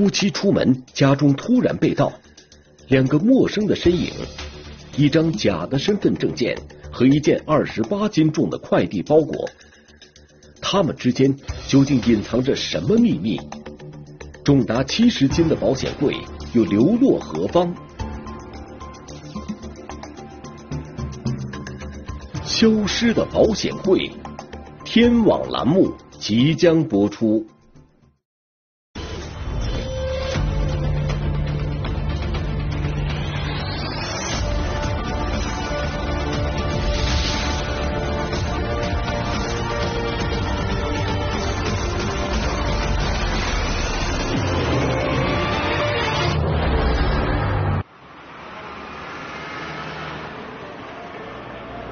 夫妻出门，家中突然被盗，两个陌生的身影，一张假的身份证件和一件二十八斤重的快递包裹，他们之间究竟隐藏着什么秘密？重达七十斤的保险柜又流落何方？消失的保险柜，天网栏目即将播出。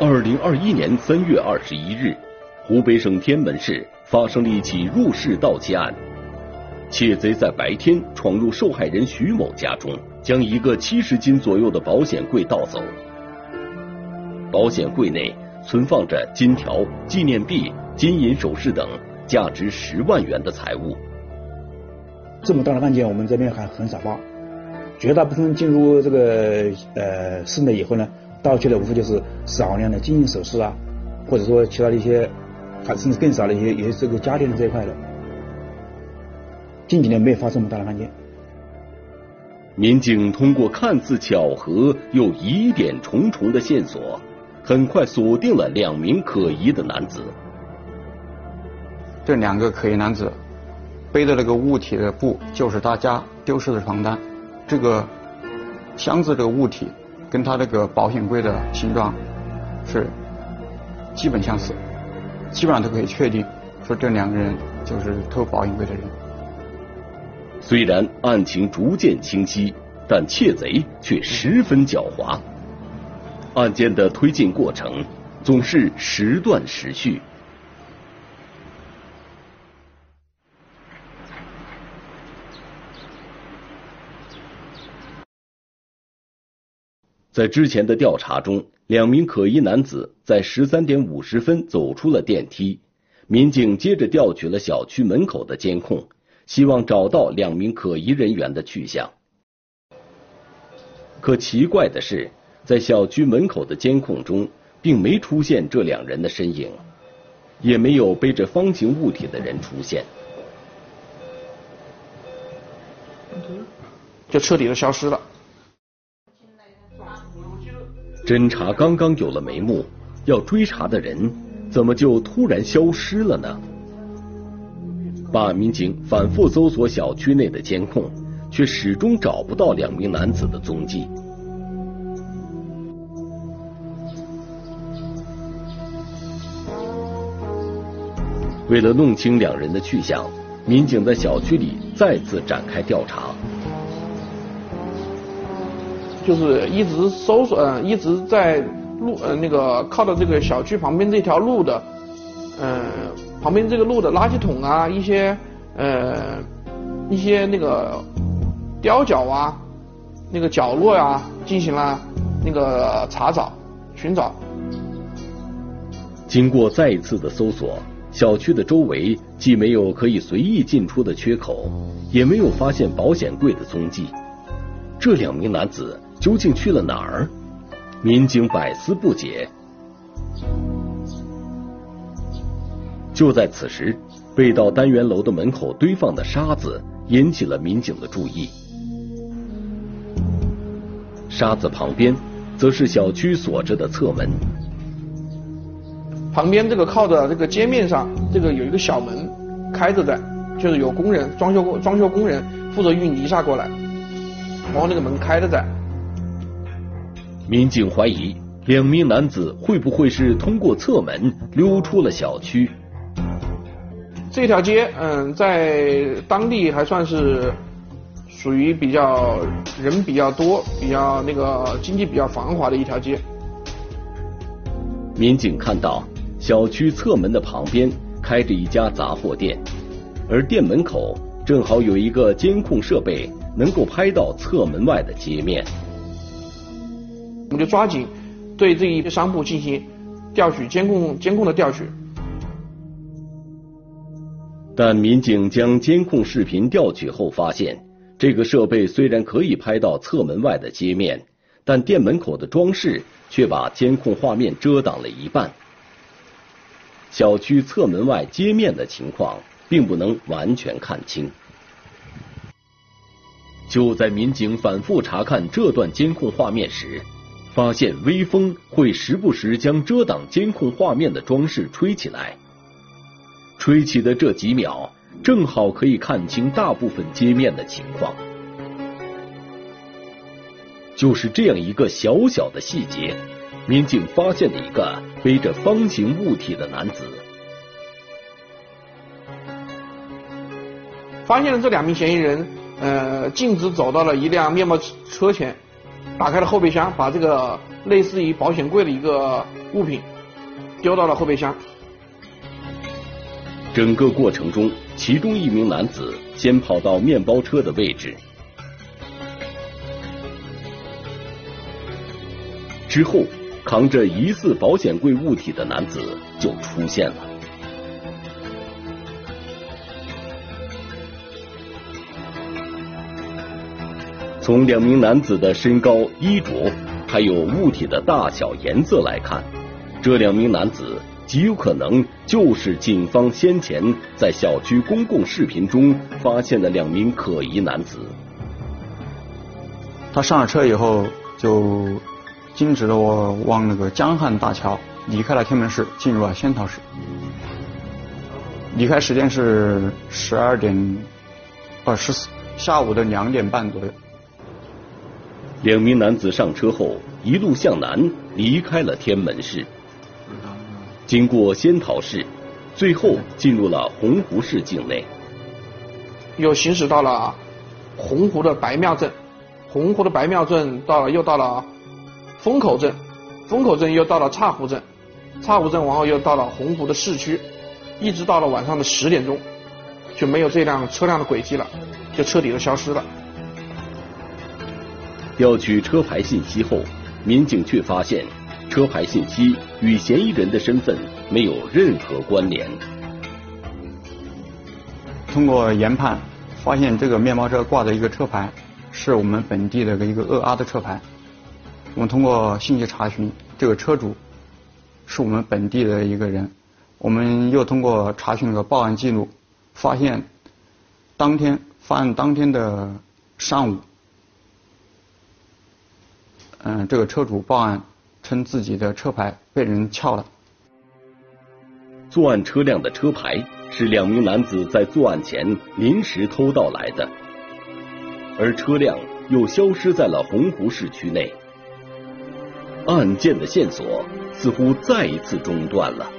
二零二一年三月二十一日，湖北省天门市发生了一起入室盗窃案。窃贼在白天闯入受害人徐某家中，将一个七十斤左右的保险柜盗走。保险柜内存放着金条、纪念币、金银首饰等价值十万元的财物。这么大的案件，我们这边还很少报，绝大部分进入这个呃室内以后呢。盗窃的无非就是少量的金银首饰啊，或者说其他的一些，还甚至更少的一些，也是这个家电的这一块的。近几年没有发生这么大的案件。民警通过看似巧合又疑点重重的线索，很快锁定了两名可疑的男子。这两个可疑男子背的那个物体的布，就是他家丢失的床单。这个箱子这个物体。跟他那个保险柜的形状是基本相似，基本上都可以确定说这两个人就是偷保险柜的人。虽然案情逐渐清晰，但窃贼却十分狡猾，案件的推进过程总是时断时续。在之前的调查中，两名可疑男子在十三点五十分走出了电梯。民警接着调取了小区门口的监控，希望找到两名可疑人员的去向。可奇怪的是，在小区门口的监控中，并没出现这两人的身影，也没有背着方形物体的人出现，就彻底的消失了。侦查刚刚有了眉目，要追查的人怎么就突然消失了呢？办案民警反复搜索小区内的监控，却始终找不到两名男子的踪迹。为了弄清两人的去向，民警在小区里再次展开调查。就是一直搜索，嗯，一直在路，呃，那个靠到这个小区旁边这条路的，嗯，旁边这个路的垃圾桶啊，一些，呃，一些那个雕角啊，那个角落呀，进行了那个查找、寻找。经过再一次的搜索，小区的周围既没有可以随意进出的缺口，也没有发现保险柜的踪迹。这两名男子。究竟去了哪儿？民警百思不解。就在此时，被盗单元楼的门口堆放的沙子引起了民警的注意。沙子旁边，则是小区锁着的侧门。旁边这个靠着这个街面上，这个有一个小门开着的，就是有工人装修工装修工人负责运泥沙过来，然后那个门开着在。民警怀疑两名男子会不会是通过侧门溜出了小区？这条街，嗯，在当地还算是属于比较人比较多、比较那个经济比较繁华的一条街。民警看到小区侧门的旁边开着一家杂货店，而店门口正好有一个监控设备，能够拍到侧门外的街面。我们就抓紧对这一商铺进行调取监控监控的调取，但民警将监控视频调取后发现，这个设备虽然可以拍到侧门外的街面，但店门口的装饰却把监控画面遮挡了一半。小区侧门外街面的情况并不能完全看清。就在民警反复查看这段监控画面时，发现微风会时不时将遮挡监控画面的装饰吹起来。吹起的这几秒，正好可以看清大部分街面的情况。就是这样一个小小的细节，民警发现了一个背着方形物体的男子。发现了这两名嫌疑人。呃，径直走到了一辆面包车前，打开了后备箱，把这个类似于保险柜的一个物品丢到了后备箱。整个过程中，其中一名男子先跑到面包车的位置，之后扛着疑似保险柜物体的男子就出现了。从两名男子的身高、衣着，还有物体的大小、颜色来看，这两名男子极有可能就是警方先前在小区公共视频中发现的两名可疑男子。他上了车以后，就径直的我往那个江汉大桥，离开了天门市，进入了仙桃市。离开时间是十二点，呃，十四下午的两点半左右。两名男子上车后，一路向南离开了天门市，经过仙桃市，最后进入了洪湖市境内，又行驶到了洪湖的白庙镇，洪湖的白庙镇到了，又到了风口镇，风口镇又到了岔湖镇，岔湖镇然后又到了洪湖的市区，一直到了晚上的十点钟，就没有这辆车辆的轨迹了，就彻底的消失了。调取车牌信息后，民警却发现车牌信息与嫌疑人的身份没有任何关联。通过研判，发现这个面包车挂的一个车牌是我们本地的一个鄂阿的车牌。我们通过信息查询，这个车主是我们本地的一个人。我们又通过查询了报案记录，发现当天发案当天的上午。嗯，这个车主报案称自己的车牌被人撬了。作案车辆的车牌是两名男子在作案前临时偷盗来的，而车辆又消失在了洪湖市区内，案件的线索似乎再一次中断了。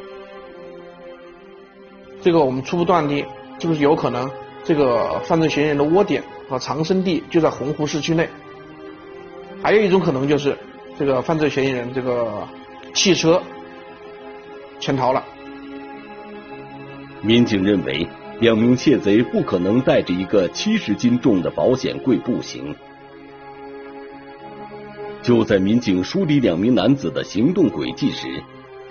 这个我们初步断定，就是有可能这个犯罪嫌疑人的窝点和藏身地就在洪湖市区内？还有一种可能就是，这个犯罪嫌疑人这个汽车潜逃了。民警认为，两名窃贼不可能带着一个七十斤重的保险柜步行。就在民警梳理两名男子的行动轨迹时，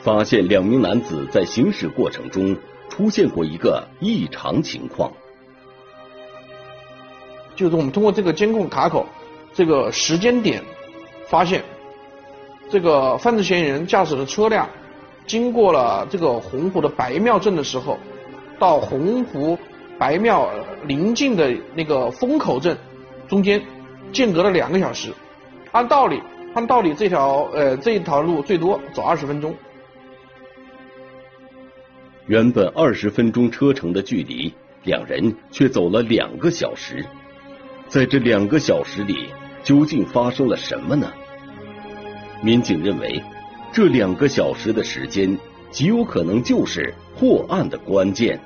发现两名男子在行驶过程中出现过一个异常情况，就是我们通过这个监控卡口。这个时间点，发现这个犯罪嫌疑人驾驶的车辆经过了这个洪湖的白庙镇的时候，到洪湖白庙临近的那个风口镇中间间隔了两个小时。按道理，按道理这条呃这一条路最多走二十分钟。原本二十分钟车程的距离，两人却走了两个小时。在这两个小时里。究竟发生了什么呢？民警认为，这两个小时的时间极有可能就是破案的关键。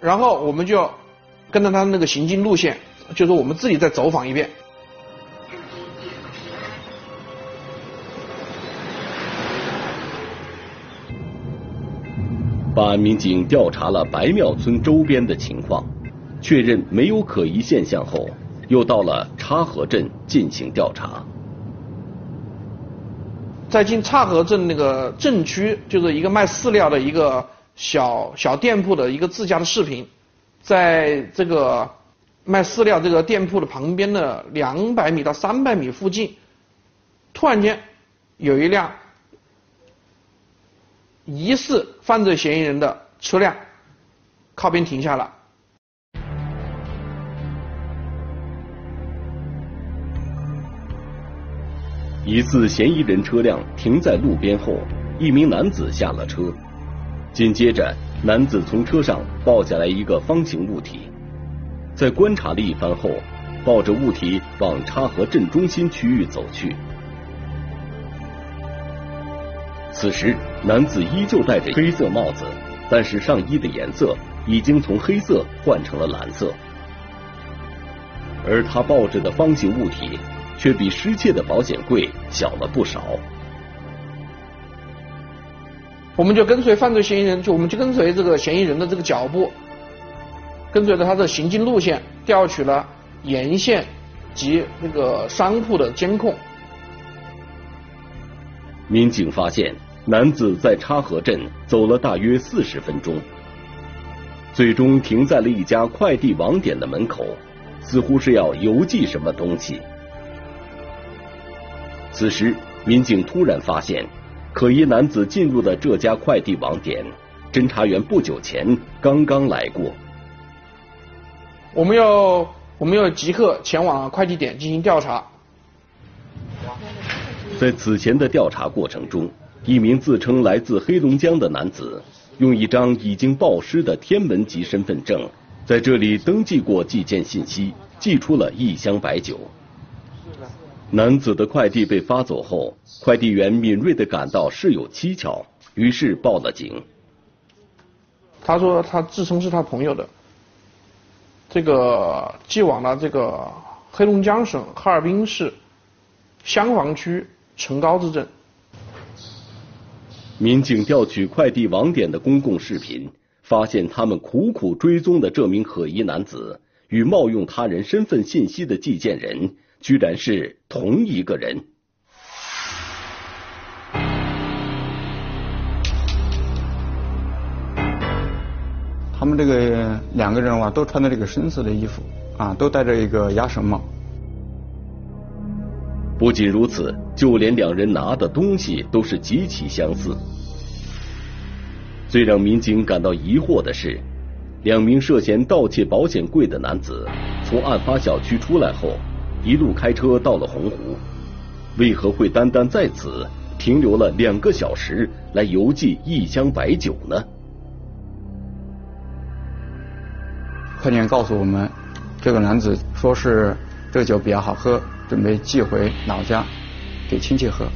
然后我们就要跟着他那个行进路线，就是我们自己再走访一遍。办案民警调查了白庙村周边的情况，确认没有可疑现象后。又到了岔河镇进行调查，在进岔河镇那个镇区，就是一个卖饲料的一个小小店铺的一个自家的视频，在这个卖饲料这个店铺的旁边的两百米到三百米附近，突然间有一辆疑似犯罪嫌疑人的车辆靠边停下了。疑似嫌疑人车辆停在路边后，一名男子下了车，紧接着男子从车上抱下来一个方形物体，在观察了一番后，抱着物体往插河镇中心区域走去。此时，男子依旧戴着黑色帽子，但是上衣的颜色已经从黑色换成了蓝色，而他抱着的方形物体。却比失窃的保险柜小了不少。我们就跟随犯罪嫌疑人，就我们就跟随这个嫌疑人的这个脚步，跟随着他的行进路线，调取了沿线及那个商铺的监控。民警发现，男子在插河镇走了大约四十分钟，最终停在了一家快递网点的门口，似乎是要邮寄什么东西。此时，民警突然发现，可疑男子进入的这家快递网点，侦查员不久前刚刚来过。我们要，我们要即刻前往快递点进行调查。在此前的调查过程中，一名自称来自黑龙江的男子，用一张已经报失的天文级身份证，在这里登记过寄件信息，寄出了一箱白酒。男子的快递被发走后，快递员敏锐地感到事有蹊跷，于是报了警。他说他自称是他朋友的，这个寄往了这个黑龙江省哈尔滨市香坊区城高子镇。民警调取快递网点的公共视频，发现他们苦苦追踪的这名可疑男子与冒用他人身份信息的寄件人。居然是同一个人。他们这个两个人啊，都穿的这个深色的衣服，啊，都戴着一个鸭舌帽。不仅如此，就连两人拿的东西都是极其相似。最让民警感到疑惑的是，两名涉嫌盗窃保险柜的男子从案发小区出来后。一路开车到了洪湖，为何会单单在此停留了两个小时来邮寄一箱白酒呢？快点告诉我们，这个男子说是这酒比较好喝，准备寄回老家给亲戚喝。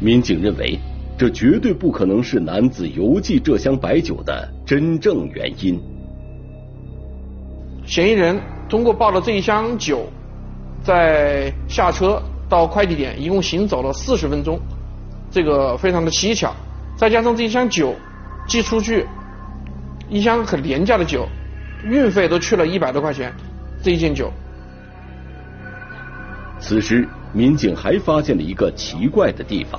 民警认为，这绝对不可能是男子邮寄这箱白酒的真正原因。嫌疑人。通过报了这一箱酒，在下车到快递点，一共行走了四十分钟，这个非常的蹊跷。再加上这一箱酒寄出去，一箱很廉价的酒，运费都去了一百多块钱，这一件酒。此时，民警还发现了一个奇怪的地方：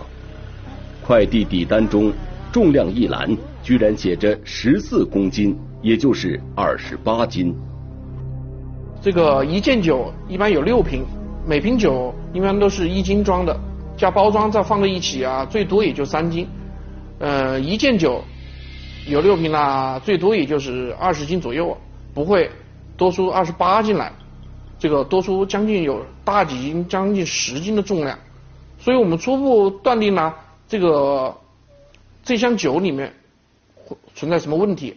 快递底单中重量一栏居然写着十四公斤，也就是二十八斤。这个一件酒一般有六瓶，每瓶酒一般都是一斤装的，加包装再放在一起啊，最多也就三斤。呃，一件酒有六瓶啦，最多也就是二十斤左右，不会多出二十八斤来。这个多出将近有大几斤，将近十斤的重量。所以我们初步断定呢，这个这箱酒里面存在什么问题。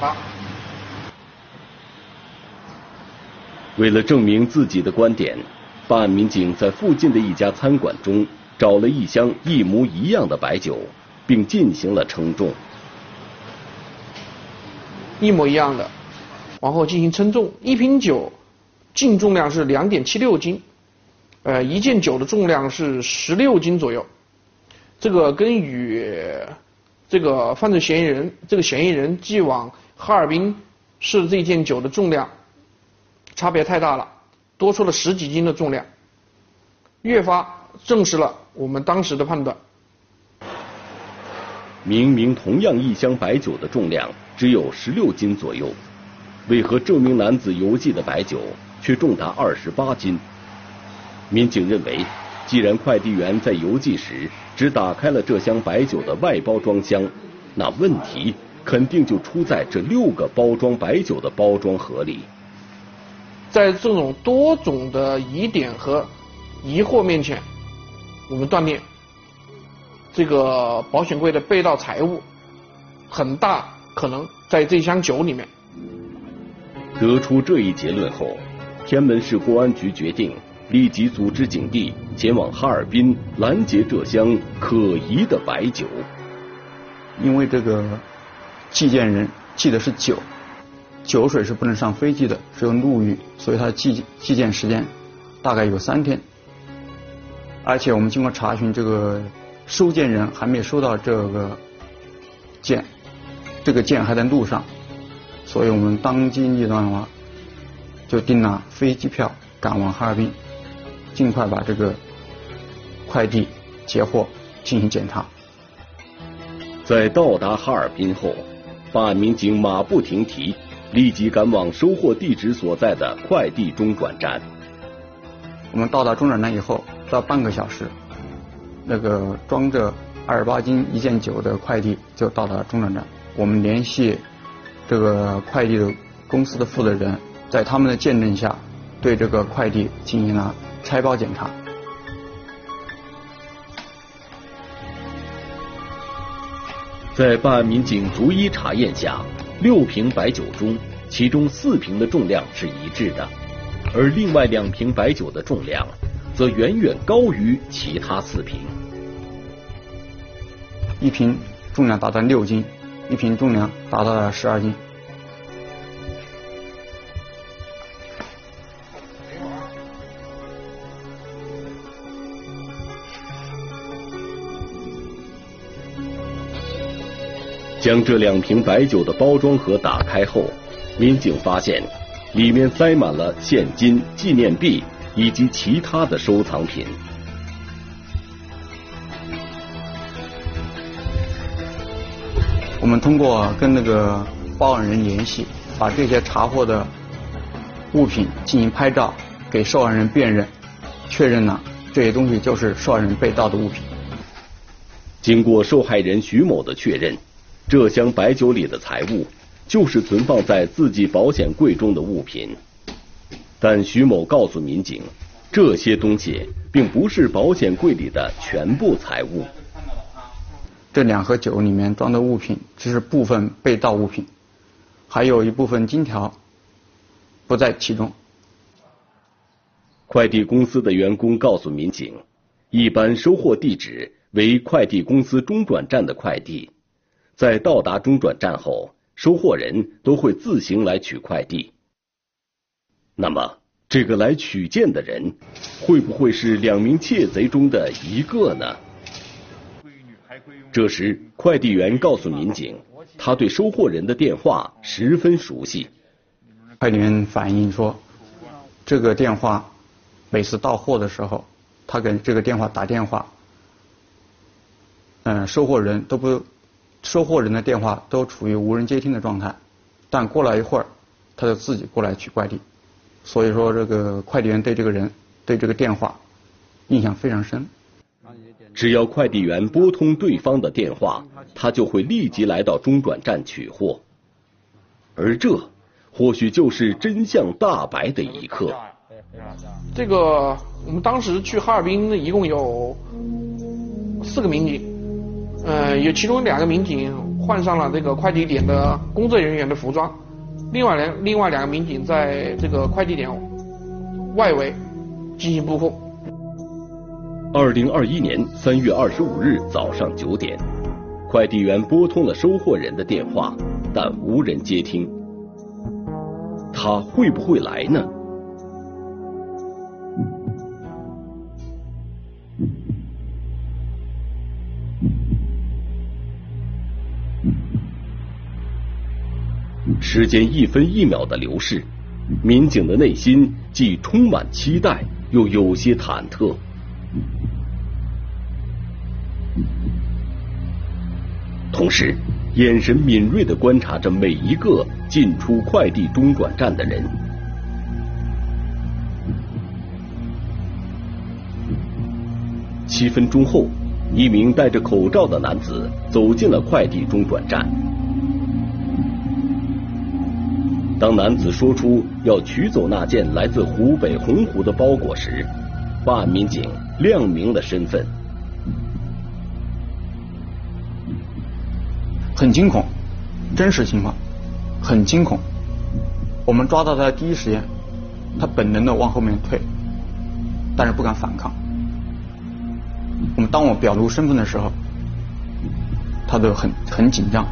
八。为了证明自己的观点，办案民警在附近的一家餐馆中找了一箱一模一样的白酒，并进行了称重。一模一样的，然后进行称重，一瓶酒净重量是两点七六斤，呃，一件酒的重量是十六斤左右，这个跟与。这个犯罪嫌疑人，这个嫌疑人寄往哈尔滨市这件酒的重量差别太大了，多出了十几斤的重量。越发证实了我们当时的判断。明明同样一箱白酒的重量只有十六斤左右，为何这名男子邮寄的白酒却重达二十八斤？民警认为，既然快递员在邮寄时只打开了这箱白酒的外包装箱，那问题肯定就出在这六个包装白酒的包装盒里。在这种多种的疑点和疑惑面前，我们断定。这个保险柜的被盗财物，很大可能在这箱酒里面。得出这一结论后，天门市公安局决定立即组织警力前往哈尔滨拦截这箱可疑的白酒。因为这个寄件人寄的是酒，酒水是不能上飞机的，只有陆运，所以他寄寄件时间大概有三天。而且我们经过查询，这个。收件人还没收到这个件，这个件还在路上，所以我们当机立断的话，就订了飞机票赶往哈尔滨，尽快把这个快递截获进行检查。在到达哈尔滨后，办案民警马不停蹄，立即赶往收货地址所在的快递中转站。我们到达中转站以后，不到半个小时。那个装着二十八斤一件酒的快递就到达中转站，我们联系这个快递的公司的负责人，在他们的见证下，对这个快递进行了拆包检查。在办案民警逐一查验下，六瓶白酒中，其中四瓶的重量是一致的，而另外两瓶白酒的重量。则远远高于其他四瓶。一瓶重量达到六斤，一瓶重量达到了十二斤。将这两瓶白酒的包装盒打开后，民警发现里面塞满了现金、纪念币。以及其他的收藏品。我们通过跟那个报案人联系，把这些查获的物品进行拍照，给受害人辨认，确认了这些东西就是受害人被盗的物品。经过受害人徐某的确认，这箱白酒里的财物就是存放在自己保险柜中的物品。但徐某告诉民警，这些东西并不是保险柜里的全部财物。这两盒酒里面装的物品只是部分被盗物品，还有一部分金条不在其中。快递公司的员工告诉民警，一般收货地址为快递公司中转站的快递，在到达中转站后，收货人都会自行来取快递。那么，这个来取件的人会不会是两名窃贼中的一个呢？这时，快递员告诉民警，他对收货人的电话十分熟悉。快递员反映说，这个电话每次到货的时候，他给这个电话打电话，嗯，收货人都不，收货人的电话都处于无人接听的状态，但过了一会儿，他就自己过来取快递。所以说，这个快递员对这个人、对这个电话印象非常深。只要快递员拨通对方的电话，他就会立即来到中转站取货。而这或许就是真相大白的一刻。这个我们当时去哈尔滨，一共有四个民警，呃，有其中两个民警换上了这个快递点的工作人员的服装。另外两另外两个民警在这个快递点外围进行布控。二零二一年三月二十五日早上九点，快递员拨通了收货人的电话，但无人接听。他会不会来呢？时间一分一秒的流逝，民警的内心既充满期待，又有些忐忑。同时，眼神敏锐的观察着每一个进出快递中转站的人。七分钟后，一名戴着口罩的男子走进了快递中转站。当男子说出要取走那件来自湖北洪湖的包裹时，办案民警亮明了身份。很惊恐，真实情况，很惊恐。我们抓到他的第一时间，他本能的往后面退，但是不敢反抗。我们当我表露身份的时候，他都很很紧张。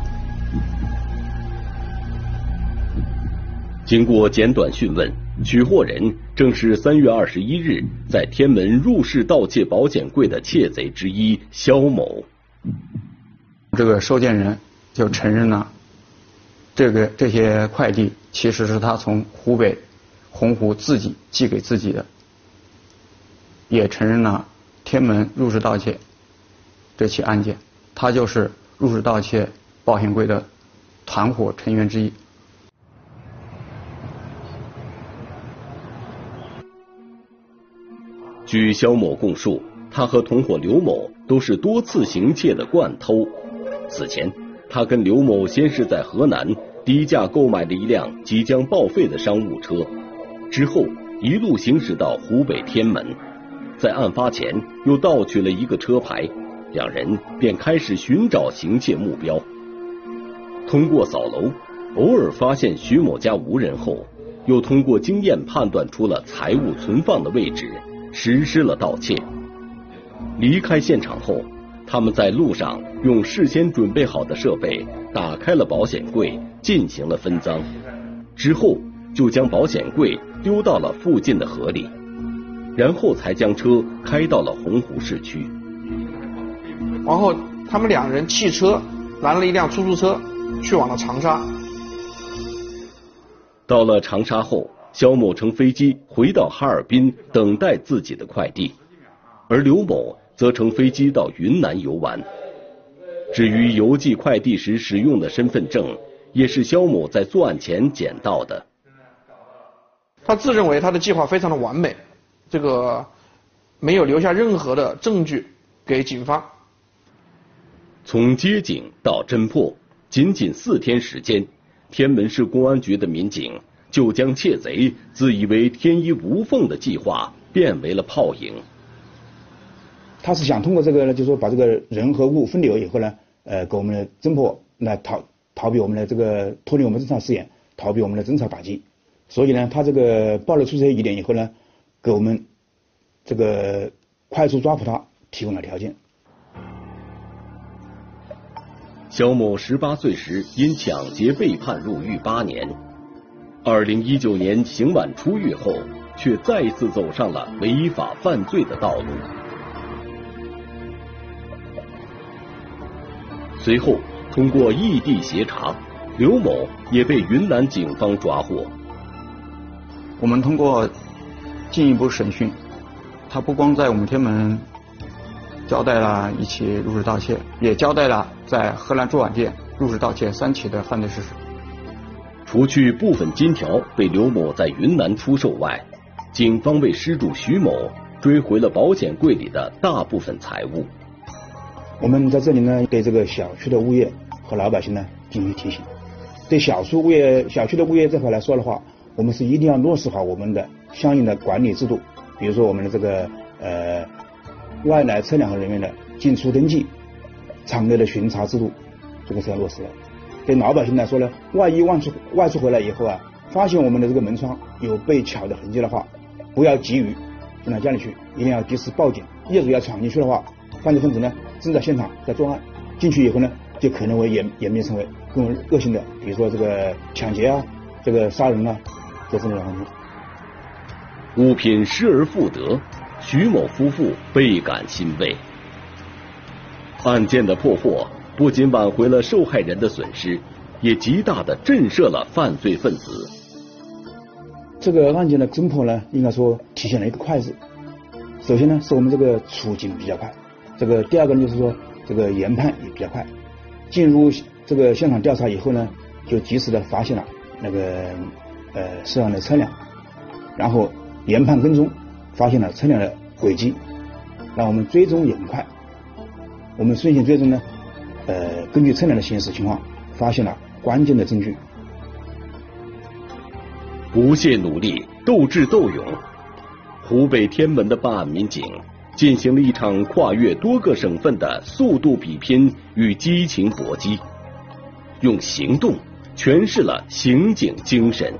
经过简短讯问，取货人正是三月二十一日在天门入室盗窃保险柜的窃贼之一肖某。这个收件人就承认了，这个这些快递其实是他从湖北洪湖自己寄给自己的，也承认了天门入室盗窃这起案件，他就是入室盗窃保险柜的团伙成员之一。据肖某供述，他和同伙刘某都是多次行窃的惯偷。此前，他跟刘某先是在河南低价购买了一辆即将报废的商务车，之后一路行驶到湖北天门，在案发前又盗取了一个车牌，两人便开始寻找行窃目标。通过扫楼，偶尔发现徐某家无人后，又通过经验判断出了财物存放的位置。实施了盗窃。离开现场后，他们在路上用事先准备好的设备打开了保险柜，进行了分赃。之后就将保险柜丢到了附近的河里，然后才将车开到了洪湖市区。然后他们两人弃车拦了一辆出租车，去往了长沙。到了长沙后。肖某乘飞机回到哈尔滨等待自己的快递，而刘某则乘飞机到云南游玩。至于邮寄快递时使用的身份证，也是肖某在作案前捡到的。他自认为他的计划非常的完美，这个没有留下任何的证据给警方。从接警到侦破，仅仅四天时间，天门市公安局的民警。就将窃贼自以为天衣无缝的计划变为了泡影。他是想通过这个呢，就说把这个人和物分流以后呢，呃，给我们的侦破来逃逃避我们的这个脱离我们侦查视野，逃避我们的侦查打击。所以呢，他这个暴露出这些疑点以后呢，给我们这个快速抓捕他提供了条件。肖某十八岁时因抢劫被判入狱八年。二零一九年刑满出狱后，却再次走上了违法犯罪的道路。随后，通过异地协查，刘某也被云南警方抓获。我们通过进一步审讯，他不光在我们天门交代了一起入室盗窃，也交代了在河南珠网店入室盗窃三起的犯罪事实。除去部分金条被刘某在云南出售外，警方为失主徐某追回了保险柜里的大部分财物。我们在这里呢，对这个小区的物业和老百姓呢进行提醒。对小区物业、小区的物业这块来说的话，我们是一定要落实好我们的相应的管理制度，比如说我们的这个呃外来车辆和人员的进出登记、场内的巡查制度，这个是要落实的。对老百姓来说呢，万一外出外出回来以后啊，发现我们的这个门窗有被撬的痕迹的话，不要急于进到家里去，一定要及时报警。业主要闯进去的话，犯罪分子呢正在现场在作案，进去以后呢，就可能会演演变成为更为恶性的，比如说这个抢劫啊，这个杀人啊，这这种问题。物品失而复得，徐某夫妇倍感欣慰。案件的破获。不仅挽回了受害人的损失，也极大的震慑了犯罪分子。这个案件的侦破呢，应该说体现了一个快字。首先呢，是我们这个出警比较快，这个第二个呢，就是说这个研判也比较快。进入这个现场调查以后呢，就及时的发现了那个呃涉案的车辆，然后研判跟踪，发现了车辆的轨迹，让我们追踪也很快。我们顺线追踪呢，呃，根据车辆的行驶情况，发现了关键的证据。不懈努力，斗智斗勇，湖北天门的办案民警进行了一场跨越多个省份的速度比拼与激情搏击，用行动诠释了刑警精神。